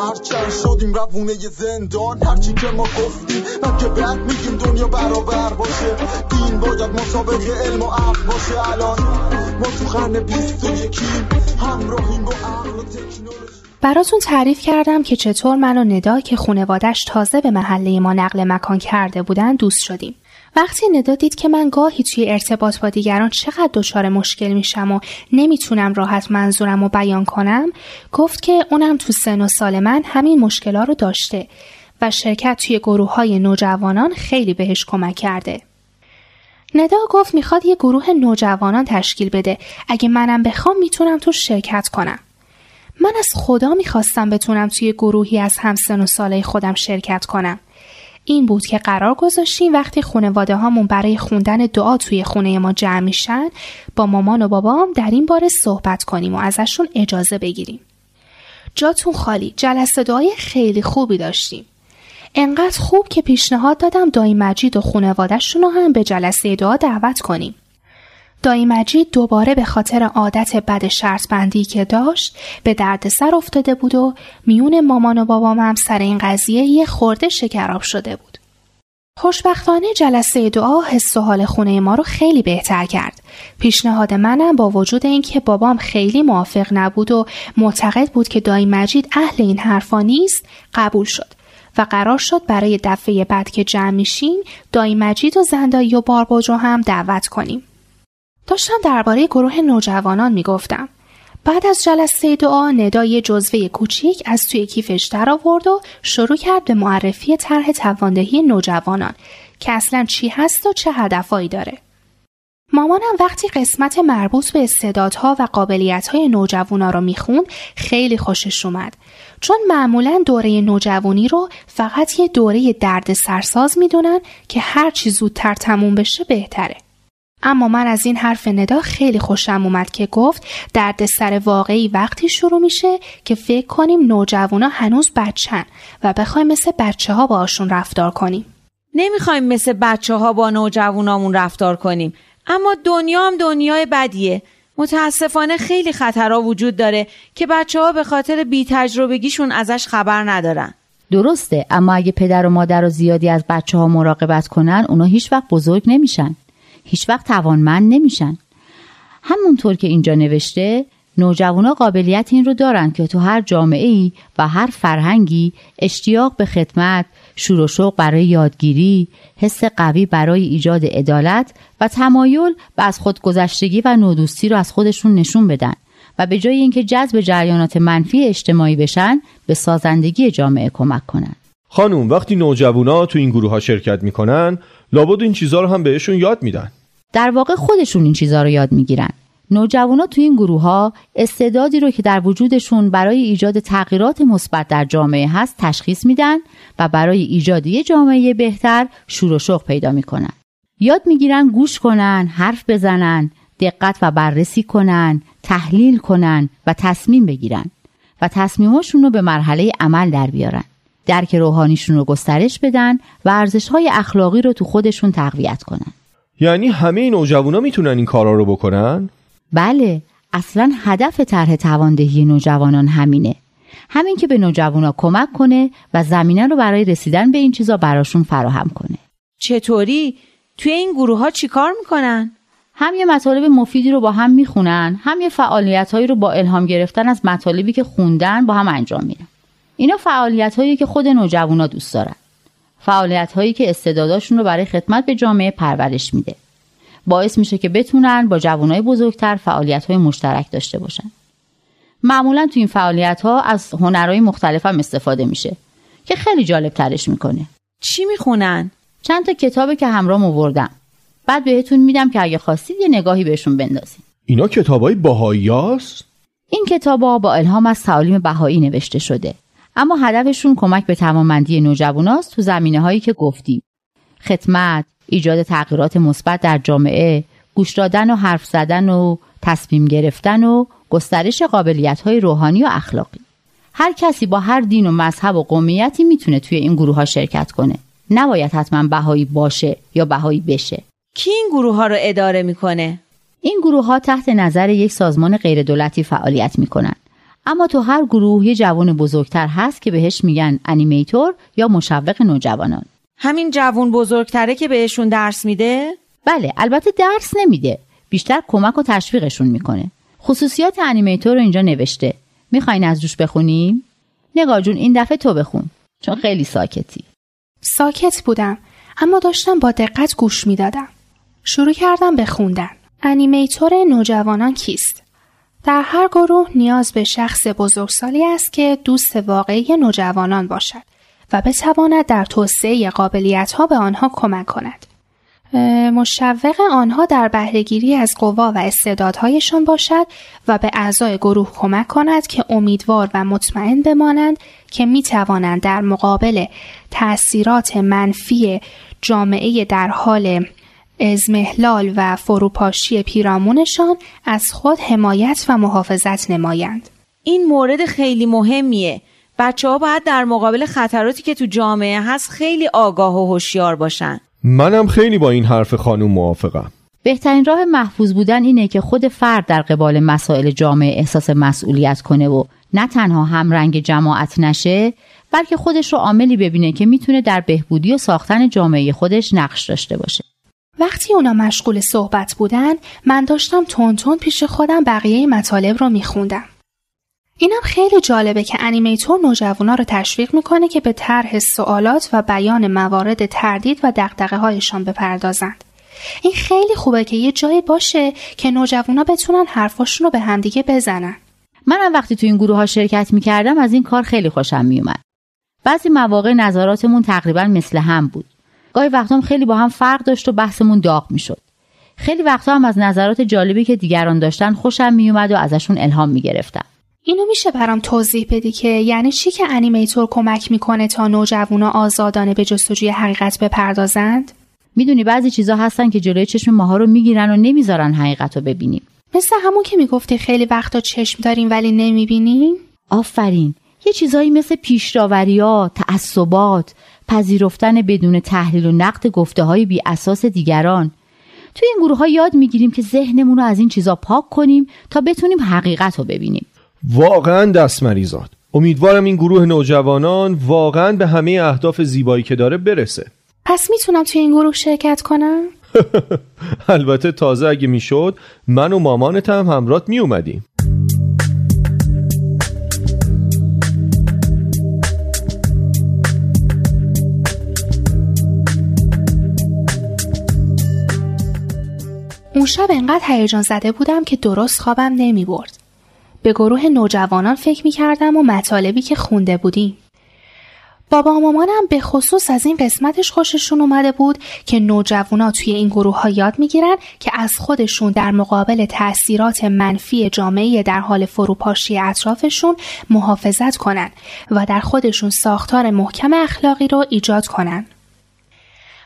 هرچند شدیم روونه زندان. هرچی که ما گفتیم من که بد میگیم دنیا برابر باشه. دین باید مسابق علم و عقل باشه. الان ما تو قرن بیست و یکیم. همراهیم با عقل و تکنولوژی. براتون تعریف کردم که چطور من و ندا که خونوادش تازه به محله ما نقل مکان کرده بودن دوست شدیم. وقتی ندا دید که من گاهی توی ارتباط با دیگران چقدر دچار مشکل میشم و نمی‌تونم راحت منظورم رو بیان کنم گفت که اونم تو سن و سال من همین مشکلا رو داشته و شرکت توی گروه های نوجوانان خیلی بهش کمک کرده. ندا گفت می‌خواد یه گروه نوجوانان تشکیل بده اگه منم بخوام می‌تونم تو شرکت کنم. من از خدا می‌خواستم بتونم توی گروهی از همسن و ساله خودم شرکت کنم. این بود که قرار گذاشتیم وقتی خانواده هامون برای خوندن دعا توی خونه ما جمع میشن با مامان و بابام در این باره صحبت کنیم و ازشون اجازه بگیریم. جاتون خالی جلسه دعای خیلی خوبی داشتیم. انقدر خوب که پیشنهاد دادم دایی مجید و خانوادهشون رو هم به جلسه دعا دعوت کنیم. دایی مجید دوباره به خاطر عادت بد شرط بندی که داشت به دردسر افتاده بود و میون مامان و بابام هم سر این قضیه یه خورده شکراب شده بود. خوشبختانه جلسه دعا حس و حال خونه ما رو خیلی بهتر کرد. پیشنهاد منم با وجود اینکه بابام خیلی موافق نبود و معتقد بود که دایی مجید اهل این حرفا نیست قبول شد و قرار شد برای دفعه بعد که جمع میشیم دایی مجید و زندایی و بارباجو هم دعوت کنیم. داشتم درباره گروه نوجوانان می‌گفتم. بعد از جلسه دعا ندا یه جزوه کوچیک از توی کیفش در آورد و شروع کرد به معرفی طرح تواندهی نوجوانان که اصلا چی هست و چه هدفهایی داره. مامانم وقتی قسمت مربوط به استعدادها و قابلیتهای نوجوانا رو می‌خوند خیلی خوشش اومد چون معمولا دوره نوجوانی رو فقط یه دوره درد سرساز می‌دونن که هر چی زودتر تموم بشه بهتره. اما من از این حرف ندا خیلی خوشم اومد که گفت دردسر واقعی وقتی شروع میشه که فکر کنیم نوجوانا هنوز بچن و بخوایم مثل بچه ها باشون رفتار کنیم. نمی‌خوایم مثل بچه ها با نوجوانامون رفتار کنیم. اما دنیا هم دنیای بدیه. متاسفانه خیلی خطرها وجود داره که بچه ها به خاطر بی تجربگیشون ازش خبر ندارن. درسته اما اگه پدر و مادر و زیادی از بچه ها مراقبت کنن اونا هیچ وقت بزرگ نمیشن. هیچ وقت توانمند نمیشن همونطور که اینجا نوشته نوجوانا قابلیت این رو دارند که تو هر جامعه ای و هر فرهنگی اشتیاق به خدمت، شور و شوق برای یادگیری، حس قوی برای ایجاد عدالت و تمایل به از خودگذشتگی و نودوستی رو از خودشون نشون بدن و به جای اینکه جذب جریانات منفی اجتماعی بشن به سازندگی جامعه کمک کنند. خانوم وقتی نوجوانا تو این گروه ها شرکت می‌کنن لابد این چیزها رو هم بهشون یاد میدن در واقع خودشون این چیزها رو یاد می‌گیرن. نوجوانا تو این گروه ها استعدادی رو که در وجودشون برای ایجاد تغییرات مثبت در جامعه هست تشخیص میدن و برای ایجاد یه جامعه بهتر شور و شوق پیدا می‌کنن. یاد می‌گیرن گوش کنن حرف بزنن دقت و بررسی کنن تحلیل کنن و تصمیم بگیرن و تصمیماشون رو به مرحله عمل در بیارن. درک روحانیشون رو گسترش بدن و ارزش های اخلاقی رو تو خودشون تقویت کنن. یعنی همه نوجوانا می‌تونن این کارا رو بکنن؟ بله اصلا هدف طرح تواندهی نوجوانان همینه. همین که به نوجوانا کمک کنه و زمینه رو برای رسیدن به این چیزا براشون فراهم کنه. چطوری؟ توی این گروه ها چیکار می‌کنن؟ هم یه مطالب مفیدی رو با هم می‌خونن هم یه فعالیت هایی رو با الهام گرفتن از مطالبی که خوندن با هم انجام میدن. اینا فعالیت هایی که خود نوجوانا دوست دارن. فعالیت هایی که استعداداشون رو برای خدمت به جامعه پرورش میده. باعث میشه که بتونن با جوانای بزرگتر فعالیت های مشترک داشته باشن. معمولا تو این فعالیت ها از هنرهای مختلف هم استفاده میشه که خیلی جالب ترش می‌کنه. چی می‌خونن؟ چند تا کتابه که همراه آوردم. بعد بهتون میدم که اگه خواستید یه نگاهی بهشون بندازید اینا کتابای بهایی این کتابا با الهام از تعالیم بهایی نوشته شده. اما هدفشون کمک به توانمندی نوجواناست تو زمینه هایی که گفتیم. خدمت، ایجاد تغییرات مثبت در جامعه گوش دادن و حرف زدن و تصمیم گرفتن و گسترش قابلیت های روحانی و اخلاقی. هر کسی با هر دین و مذهب و قومیتی می‌تونه توی این گروه ها شرکت کنه. نباید حتما بهایی باشه یا بهایی بشه. کی این گروه ها رو اداره می‌کنه؟ این گروه ها تحت نظر یک سازمان غیر دولتی فعالیت می‌کنن. اما تو هر گروه یه جوان بزرگتر هست که بهش میگن animator یا مشوق نوجوانان. همین جوون بزرگتره که بهشون درس میده؟ بله البته درس نمیده. بیشتر کمک و تشویقشون می‌کنه. خصوصیات animator رو اینجا نوشته. می‌خواین از روش بخونیم؟ نگار جون این دفعه تو بخون چون خیلی ساکتی. ساکت بودم اما داشتم با دقت گوش می‌دادم. شروع کردم به خوندن. انیمیتور نوجوانان کیست؟ در هر گروه نیاز به شخص بزرگسالی است که دوست واقعی نوجوانان باشد و بتواند در توسعه قابلیت ها به آنها کمک کند. مشوق آنها در بهرهگیری از قوا و استعدادهایشان باشد و به اعضای گروه کمک کند که امیدوار و مطمئن بمانند که می توانند در مقابل تأثیرات منفی جامعه در حال ازمهلال و فروپاشی پیرامونشان از خود حمایت و محافظت نمایند. این مورد خیلی مهمیه. بچه ها باید در مقابل خطراتی که تو جامعه هست خیلی آگاه و هوشیار باشن. منم خیلی با این حرف خانوم موافقم. بهترین راه محفوظ بودن اینه که خود فرد در قبال مسائل جامعه احساس مسئولیت کنه و نه تنها همرنگ جماعت نشه بلکه خودش رو عاملی ببینه که می‌تونه در بهبودی و ساختن جامعه خودش نقش داشته باشه. وقتی اونا مشغول صحبت بودن من داشتم تون تون پیش خودم بقیه مطالب رو میخوندم. اینم خیلی جالبه که انیمیتور نوجوانا رو تشویق می‌کنه که به طرح سوالات و بیان موارد تردید و دقدقه هایشان بپردازند. این خیلی خوبه که یه جایی باشه که نوجوانا بتونن حرفاشون رو به همدیگه بزنن. منم وقتی تو این گروه ها شرکت می‌کردم از این کار خیلی خوشم میومد. بعضی مواقع نظراتمون تقریبا مثل هم بود. گاهی وقتا خیلی با هم فرق داشت و بحثمون داغ می‌شد. خیلی وقتا هم از نظرات جالبی که دیگران داشتن خوشم میومد و ازشون الهام می‌گرفتم. اینو میشه برام توضیح بدی که یعنی چی که انیمیتور کمک می‌کنه تا نوجوانا آزادانه به جستجوی حقیقت بپردازند؟ می‌دونی بعضی چیزا هستن که جلوی چشم ماها رو می‌گیرن و نمی‌ذارن حقیقت رو ببینیم. مثل همون که می‌گفتی خیلی وقتا چشم داریم ولی نمی‌بینیم؟ آفرین. یه چیزایی مثل پیشداوریات، تعصبات، پذیرفتن بدون تحلیل و نقد گفته های بی اساس دیگران. توی این گروه ها یاد می‌گیریم که ذهنمون رو از این چیزا پاک کنیم تا بتونیم حقیقت رو ببینیم. واقعا دست مریضات امیدوارم این گروه نوجوانان واقعا به همه اهداف زیبایی که داره برسه. پس می‌تونم توی این گروه شرکت کنم؟ البته تازه اگه می‌شد من و مامانت هم همرات میومدیم اون شب انقدر هیجان زده بودم که درست خوابم نمی برد. به گروه نوجوانان فکر می کردم و مطالبی که خونده بودیم. بابا و مامانم به خصوص از این قسمتش خوششون اومده بود که نوجوانا توی این گروه ها یاد می‌گیرن که از خودشون در مقابل تاثیرات منفی جامعه در حال فروپاشی اطرافشون محافظت کنن و در خودشون ساختار محکم اخلاقی رو ایجاد کنن.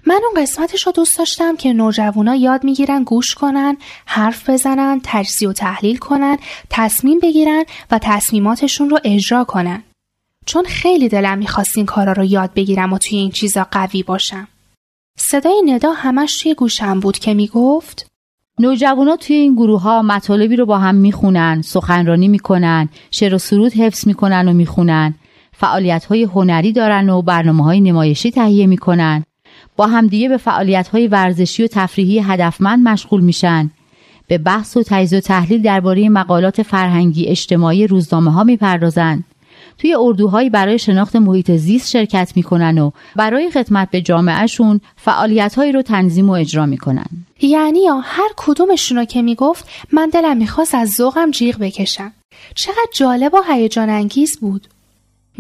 من اون قسمتش رو دوست داشتم که نوجوانا یاد می‌گیرن گوش کنن، حرف بزنن، تجزیه و تحلیل کنن، تصمیم بگیرن و تصمیماتشون رو اجرا کنن. چون خیلی دلم می‌خواست این کارا رو یاد بگیرم و توی این چیزا قوی باشم. صدای ندا همش توی گوشم بود که می‌گفت نوجوانا توی این گروه ها مطالبی رو با هم می‌خونن، سخنرانی می‌کنن، شعر و سرود حفظ می‌کنن و می‌خونن، فعالیت های هنری دارن و برنامه های نمایشی تهیه می‌کنن، با همدیگه به فعالیت های ورزشی و تفریحی هدفمند مشغول میشن. به بحث و تجزیه و تحلیل درباره مقالات فرهنگی اجتماعی روزنامه ها می‌پردازند توی اردوهایی برای شناخت محیط زیست شرکت می‌کنن و برای خدمت به جامعهشون فعالیت هایی رو تنظیم و اجرا می‌کنن. یعنی هر کدومشون رو که می‌گفت من دلم می‌خواست از ذوقم جیغ بکشم. چقدر جالب و هیجان انگیز بود.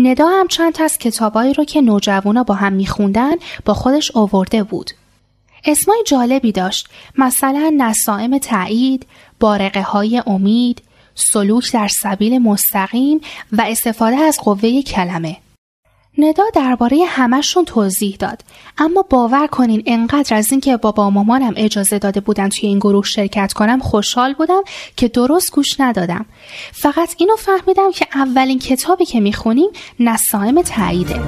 ندا هم چند از کتابایی رو که نوجوانا با هم میخوندن با خودش آورده بود. اسمای جالبی داشت مثلا نسائم تایید، بارقه های امید، سلوک در سبیل مستقیم و استفاده از قوه کلمه. ندا درباره همشون توضیح داد. اما باور کنین انقدر از اینکه بابا و مامانم اجازه داده بودن توی این گروه شرکت کنم خوشحال بودم که درست گوش ندادم. فقط اینو فهمیدم که اولین کتابی که می‌خونیم نسائم تاییده.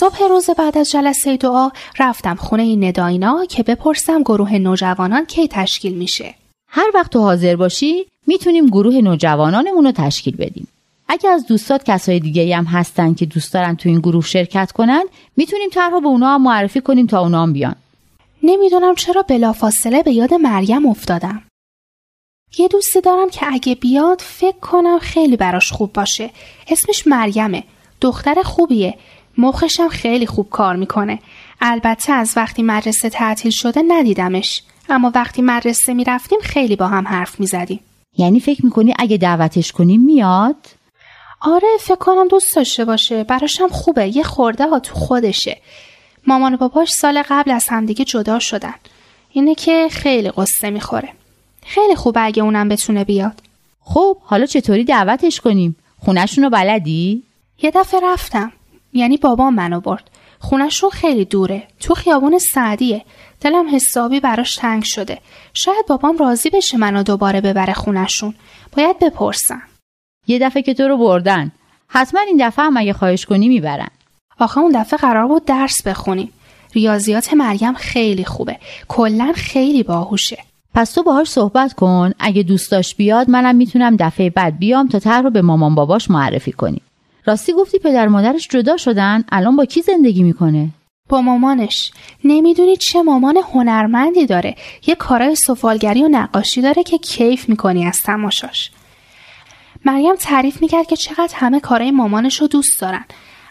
صبح روز بعد از جلسه دعا رفتم خونه نداینا که بپرسم گروه نوجوانان کی تشکیل میشه. هر وقت تو حاضر باشی می‌تونیم گروه نوجوانانمون رو تشکیل بدیم. اگه از دوستات کسای دیگه هم هستن که دوست دارن تو این گروه شرکت کنن می‌تونیم طرحو به اونا هم معرفی کنیم تا اونا هم بیان. نمی‌دونم چرا بلافاصله به یاد مریم افتادم. یه دوستی دارم که اگه بیاد فکر کنم خیلی براش خوب باشه. اسمش مریمه. دختر خوبیه. مخشم خیلی خوب کار می‌کنه. البته از وقتی مدرسه تعطیل شده ندیدمش. اما وقتی مدرسه می‌رفتیم خیلی با هم حرف می‌زدیم. یعنی فکر می‌کنی اگه دعوتش کنیم میاد؟ آره فکر کنم دوست داشته باشه. براشم خوبه. یه خورده ها تو خودشه. مامان و باباش سال قبل از همدیگه جدا شدن. اینه که خیلی قصه می‌خوره. خیلی خوبه اگه اونم بتونه بیاد. خب حالا چطوری دعوتش کنیم؟ خونشون رو بلدی؟ یه دفعه رفتم. یعنی بابام منو برد. خونشون خیلی دوره. تو خیابون سعدیه. دلم حسابی براش تنگ شده. شاید بابام راضی بشه منو دوباره ببره خونشون. باید بپرسم. یه دفعه که تو رو بردن. حتما این دفعه هم اگه خواهش کنی می‌برن. آخه اون دفعه قرار بود درس بخونیم. ریاضیات مریم خیلی خوبه. کلا خیلی باهوشه. پس تو باهاش صحبت کن اگه دوست داشت بیاد منم می‌تونم دفعه بعد بیام تا طرح رو به مامان باباش معرفی کنیم راستی گفتی پدر مادرش جدا شدن الان با کی زندگی می‌کنه؟ با مامانش. نمی‌دونی چه مامان هنرمندی داره. یه کارای سفالگری و نقاشی داره که کیف می‌کنی از تماشاش. مریم تعریف می‌کرد که چقدر همه کارای مامانش رو دوست دارن.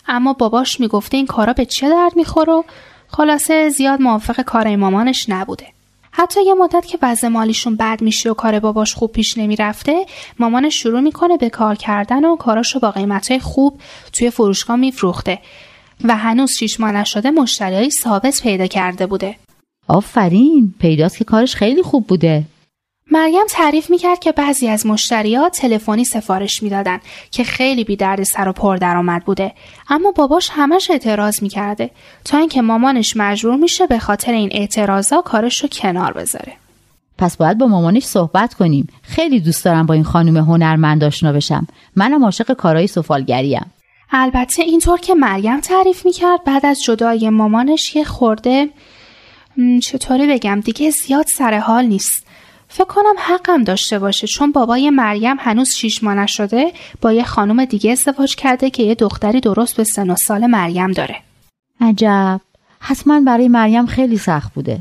اما باباش می‌گفته این کارا به چه درد می‌خوره خلاصه زیاد موافق کارای مامانش نبوده. حتی یه مدت که وضع مالیشون بد میشه و کار باباش خوب پیش نمی‌رفته مامانش شروع می‌کنه به کار کردن و کاراشو با قیمتهای خوب توی فروشگاه میفروخته و هنوز شیش ماه نشده مشتریایی ثابت پیدا کرده بوده. آفرین! پیداست که کارش خیلی خوب بوده. مریم تعریف می‌کرد که بعضی از مشتریات تلفنی سفارش می‌دادن که خیلی بی درد سر و پر درآمد بوده. اما باباش همش اعتراض می‌کرده تا اینکه مامانش مجبور میشه به خاطر این اعتراضا کارش رو کنار بذاره. پس باید با مامانش صحبت کنیم. خیلی دوست دارم با این خانم هنرمند آشنا بشم. منم عاشق کارهای سفالگریم. البته اینطور که مریم تعریف می‌کرد بعد از جدای مامانش یه خورده چطوری بگم دیگه زیاد سر حال نیست. فکر کنم حقم داشته باشه چون بابای مریم هنوز شیش ماه نشده با یه خانم دیگه ازدواج کرده که یه دختری درست به سن و سال مریم داره. عجب. حتما برای مریم خیلی سخت بوده.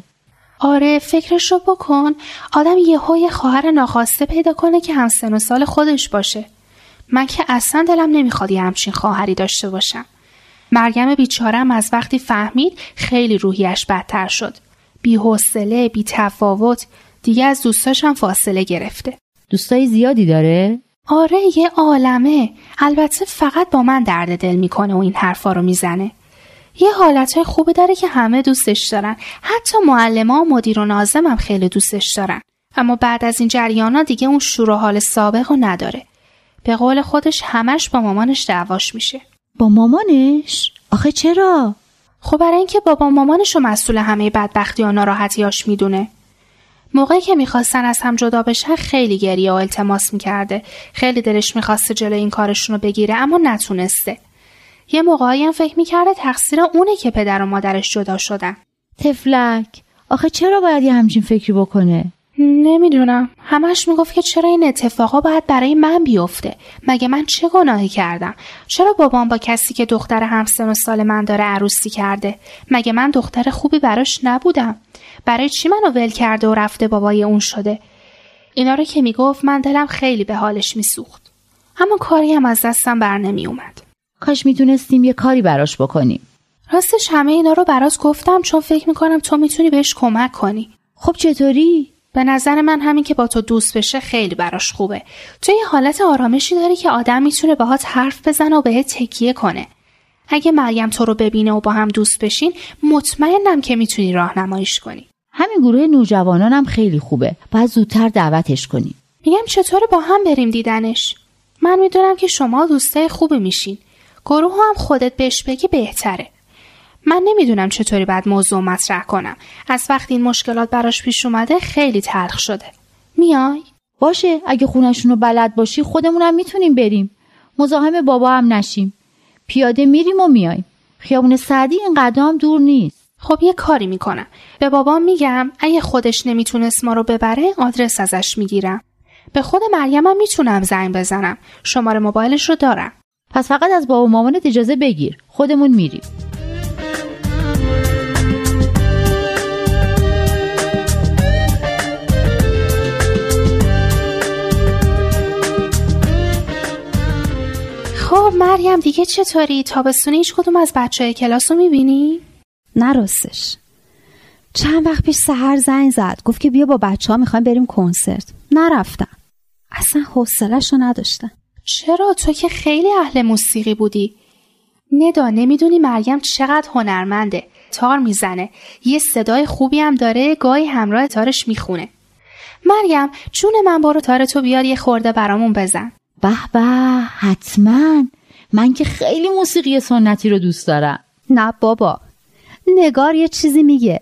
آره فکرشو بکن. آدم یهو یه خواهر ناخواسته پیدا کنه که هم سن و سال خودش باشه. من که اصلا دلم نمی‌خواد یه همچین خواهری داشته باشم. مریم بیچارم از وقتی فهمید خیلی روحیش بدتر شد. بی حوصله بی تفاوت دیگه از دوستاش هم فاصله گرفته. دوستای زیادی داره؟ آره یه عالمه. البته فقط با من درد دل می‌کنه و این حرفا رو می‌زنه. یه حالتهای خوبی داره که همه دوستش دارن. حتی معلم و مدیر و نازم هم خیلی دوستش دارن. اما بعد از این جریانا دیگه اون شور و حال سابق رو نداره. به قول خودش همش با مامانش دعواش میشه. با مامانش؟ آخه چرا؟ خب برای اینکه بابا مامانش رو مسئول همه بدبختی و ناراحتیاش می‌دونه. موقعی که می‌خواستن از هم جدا بشن خیلی گریه و التماس می‌کرده. خیلی دلش می‌خواسته جلو این کارشون رو بگیره اما نتونسته. یه موقعی هم فکر می‌کرده تقصیر اونه که پدر و مادرش جدا شدن. تفلک آخه چرا باید یه همچین فکری بکنه؟ نمی‌دونم. همش می‌گفت که چرا این اتفاقا باید برای من بیفته؟ مگه من چه گناهی کردم؟ چرا بابام با کسی که دختر همسن و سال من داره عروسی کرده؟ مگه من دختر خوبی براش نبودم؟ برای چی منو ول کرده و رفته بابای اون شده؟ اینا رو که می‌گفت من دلم خیلی به حالش میسوخت. اما کاری هم از دستم بر نمی اومد. کاش می‌تونستیم یه کاری براش بکنیم. راستش همه اینا رو براس گفتم چون فکر می‌کنم تو می‌تونی بهش کمک کنی. خب چطوری؟ به نظر من همین که با تو دوست بشه خیلی براش خوبه. تو یه حالت آرامشی داری که آدم می‌تونه باهات حرف بزنه و بهت تکیه کنه. اگه مریم تو رو ببینه و با هم دوست بشین مطمئنم که می‌تونی راهنماییش کنی. همین گروه نوجوانان هم خیلی خوبه. باید زودتر دعوتش کنیم. میگم چطور با هم بریم دیدنش؟ من می‌دونم که شما دوستای خوبی میشین. گروه هم خودت بهش بگی بهتره. من نمی‌دونم چطوری باید موضوع مطرح کنم. از وقتی این مشکلات براش پیش اومده خیلی تلخ شده. میای؟ باشه اگه خونشون رو بلد باشی خودمونم می‌تونیم بریم. مزاحم بابا هم نشیم. پیاده میریم و میایم. خیابون سعدی این قدم دور نیست. خب یه کاری می‌کنم. به بابام میگم اگه خودش نمی‌تونست ما رو ببره آدرس ازش می‌گیرم. به خود مریمم می‌تونم زنگ بزنم. شماره موبایلش رو دارم. پس فقط از بابا مامانت اجازه بگیر. خودمون میریم. خب مریم دیگه چطوری؟ تابستون هیچ کدوم از بچه های کلاس رو می‌بینی؟ نراستش چند وقت پیش سهر زنگ زد. گفت که بیا با بچه ها می‌خوایم بریم کنسرت. نرفتم اصلا حوصلش رو نداشتم چرا؟ تو که خیلی اهل موسیقی بودی. ندا نمی‌دونی مریم چقدر هنرمنده. تار می‌زنه. یه صدای خوبی هم داره گاهی همراه تارش می‌خونه. مریم جون من برو تار تو بیار یه خورده برامون بزن. به به حتما. من که خیلی موسیقی سنتی رو دوست دارم. نه بابا. نگار یه چیزی میگه.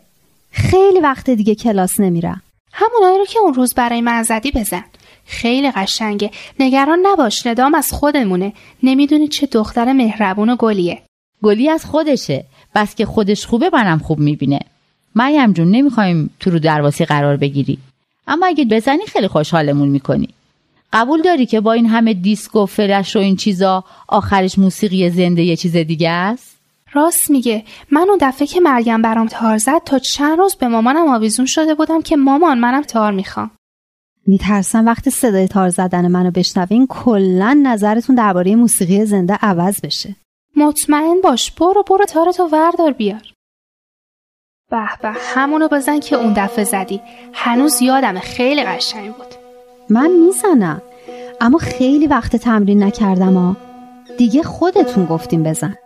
خیلی وقت دیگه کلاس نمیرم. همونایی رو که اون روز برای من زدی بزن. خیلی قشنگه. نگران نباش ندام از خودمونه. نمی‌دونی چه دختر مهربون و گلیه. گلی از خودشه. بس که خودش خوبه منم خوب می‌بینه. مریم جون نمی‌خوایم تو رو درواسی قرار بگیری. اما اگه بزنی خیلی خوشحالمون می‌کنی. قبول داری که با این همه دیسک و فرش و این چیزا آخرش موسیقی زنده یه چیز دیگه است؟ راست میگه. من اون دفعه که مریم برام تار زد تا چند روز به مامانم آویزون شده بودم که مامان منم تار می‌خوام. میترسم وقتی صدای تار زدن منو بشنوین کلا نظرتون درباره موسیقی زنده عوض بشه. مطمئن باش برو برو تارتو وردار بیار. به به همونو بزن که اون دفعه زدی. هنوز یادمه خیلی قشنگ بود. من می‌زنم. اما خیلی وقت تمرین نکردم ها. دیگه خودتون گفتیم بزن.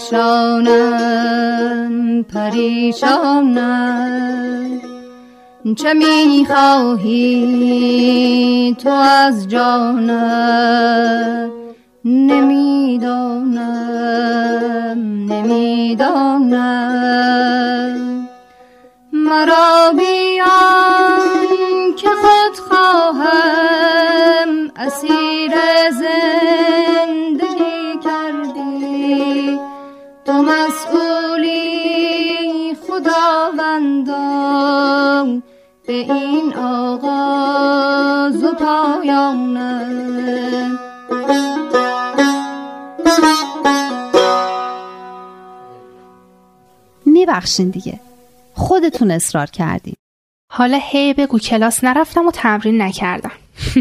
پریشانم پریشانم چه می‌خواهی تو از جانم؟ نمی‌دانم نمی‌دانم. مرا بیان به این آغاز و پایانم میبخشین دیگه. خودتون اصرار کردید حالا هی بگو کلاس نرفتم و تمرین نکردم.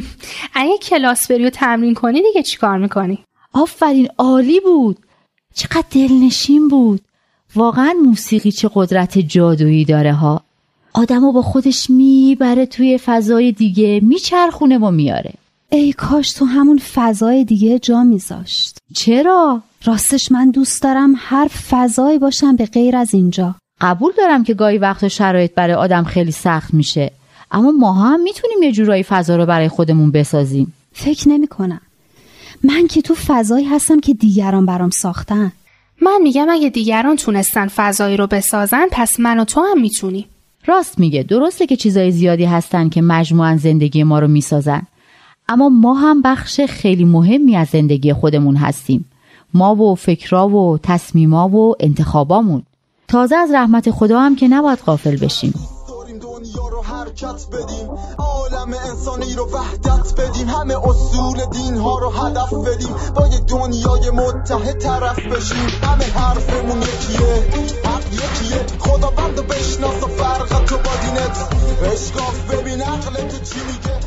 اگه کلاس بری و تمرین کنی دیگه چیکار می‌کنی؟ آفرین عالی بود. چقدر دلنشین بود. واقعا موسیقی چه قدرت جادویی داره ها. آدمو با خودش می‌بره توی فضای دیگه میچرخونه و میاره ای کاش تو همون فضای دیگه جا میذاشت. چرا؟ راستش من دوست دارم هر فضایی باشم به غیر از اینجا. قبول دارم که گاهی وقت و شرایط برای آدم خیلی سخت میشه اما ما هم می‌تونیم یه جورایی فضا رو برای خودمون بسازیم. فکر نمی کنم من که تو فضایی هستم که دیگران برام ساختن. من میگم اگه دیگران تونستن فضایی رو بسازن پس من و تو هم می‌تونیم. راست میگه درسته که چیزای زیادی هستن که مجموعا زندگی ما رو می‌سازن. اما ما هم بخش خیلی مهمی از زندگی خودمون هستیم. ما و فکرا و تصمیما و انتخابامون. تازه از رحمت خدا هم که نباید غافل بشیم. دنیا رو حرکت بدیم. عالم انسانی رو وحدت بدیم. همه اصول دین ها رو هدف بدیم. با یه دنیای متحد طرف بشیم. همه حرفمون یکیه. حق یکیه. خدا بند بشناس و فرق تو با دینت. اشکاف ببین عقل تو چی میگه.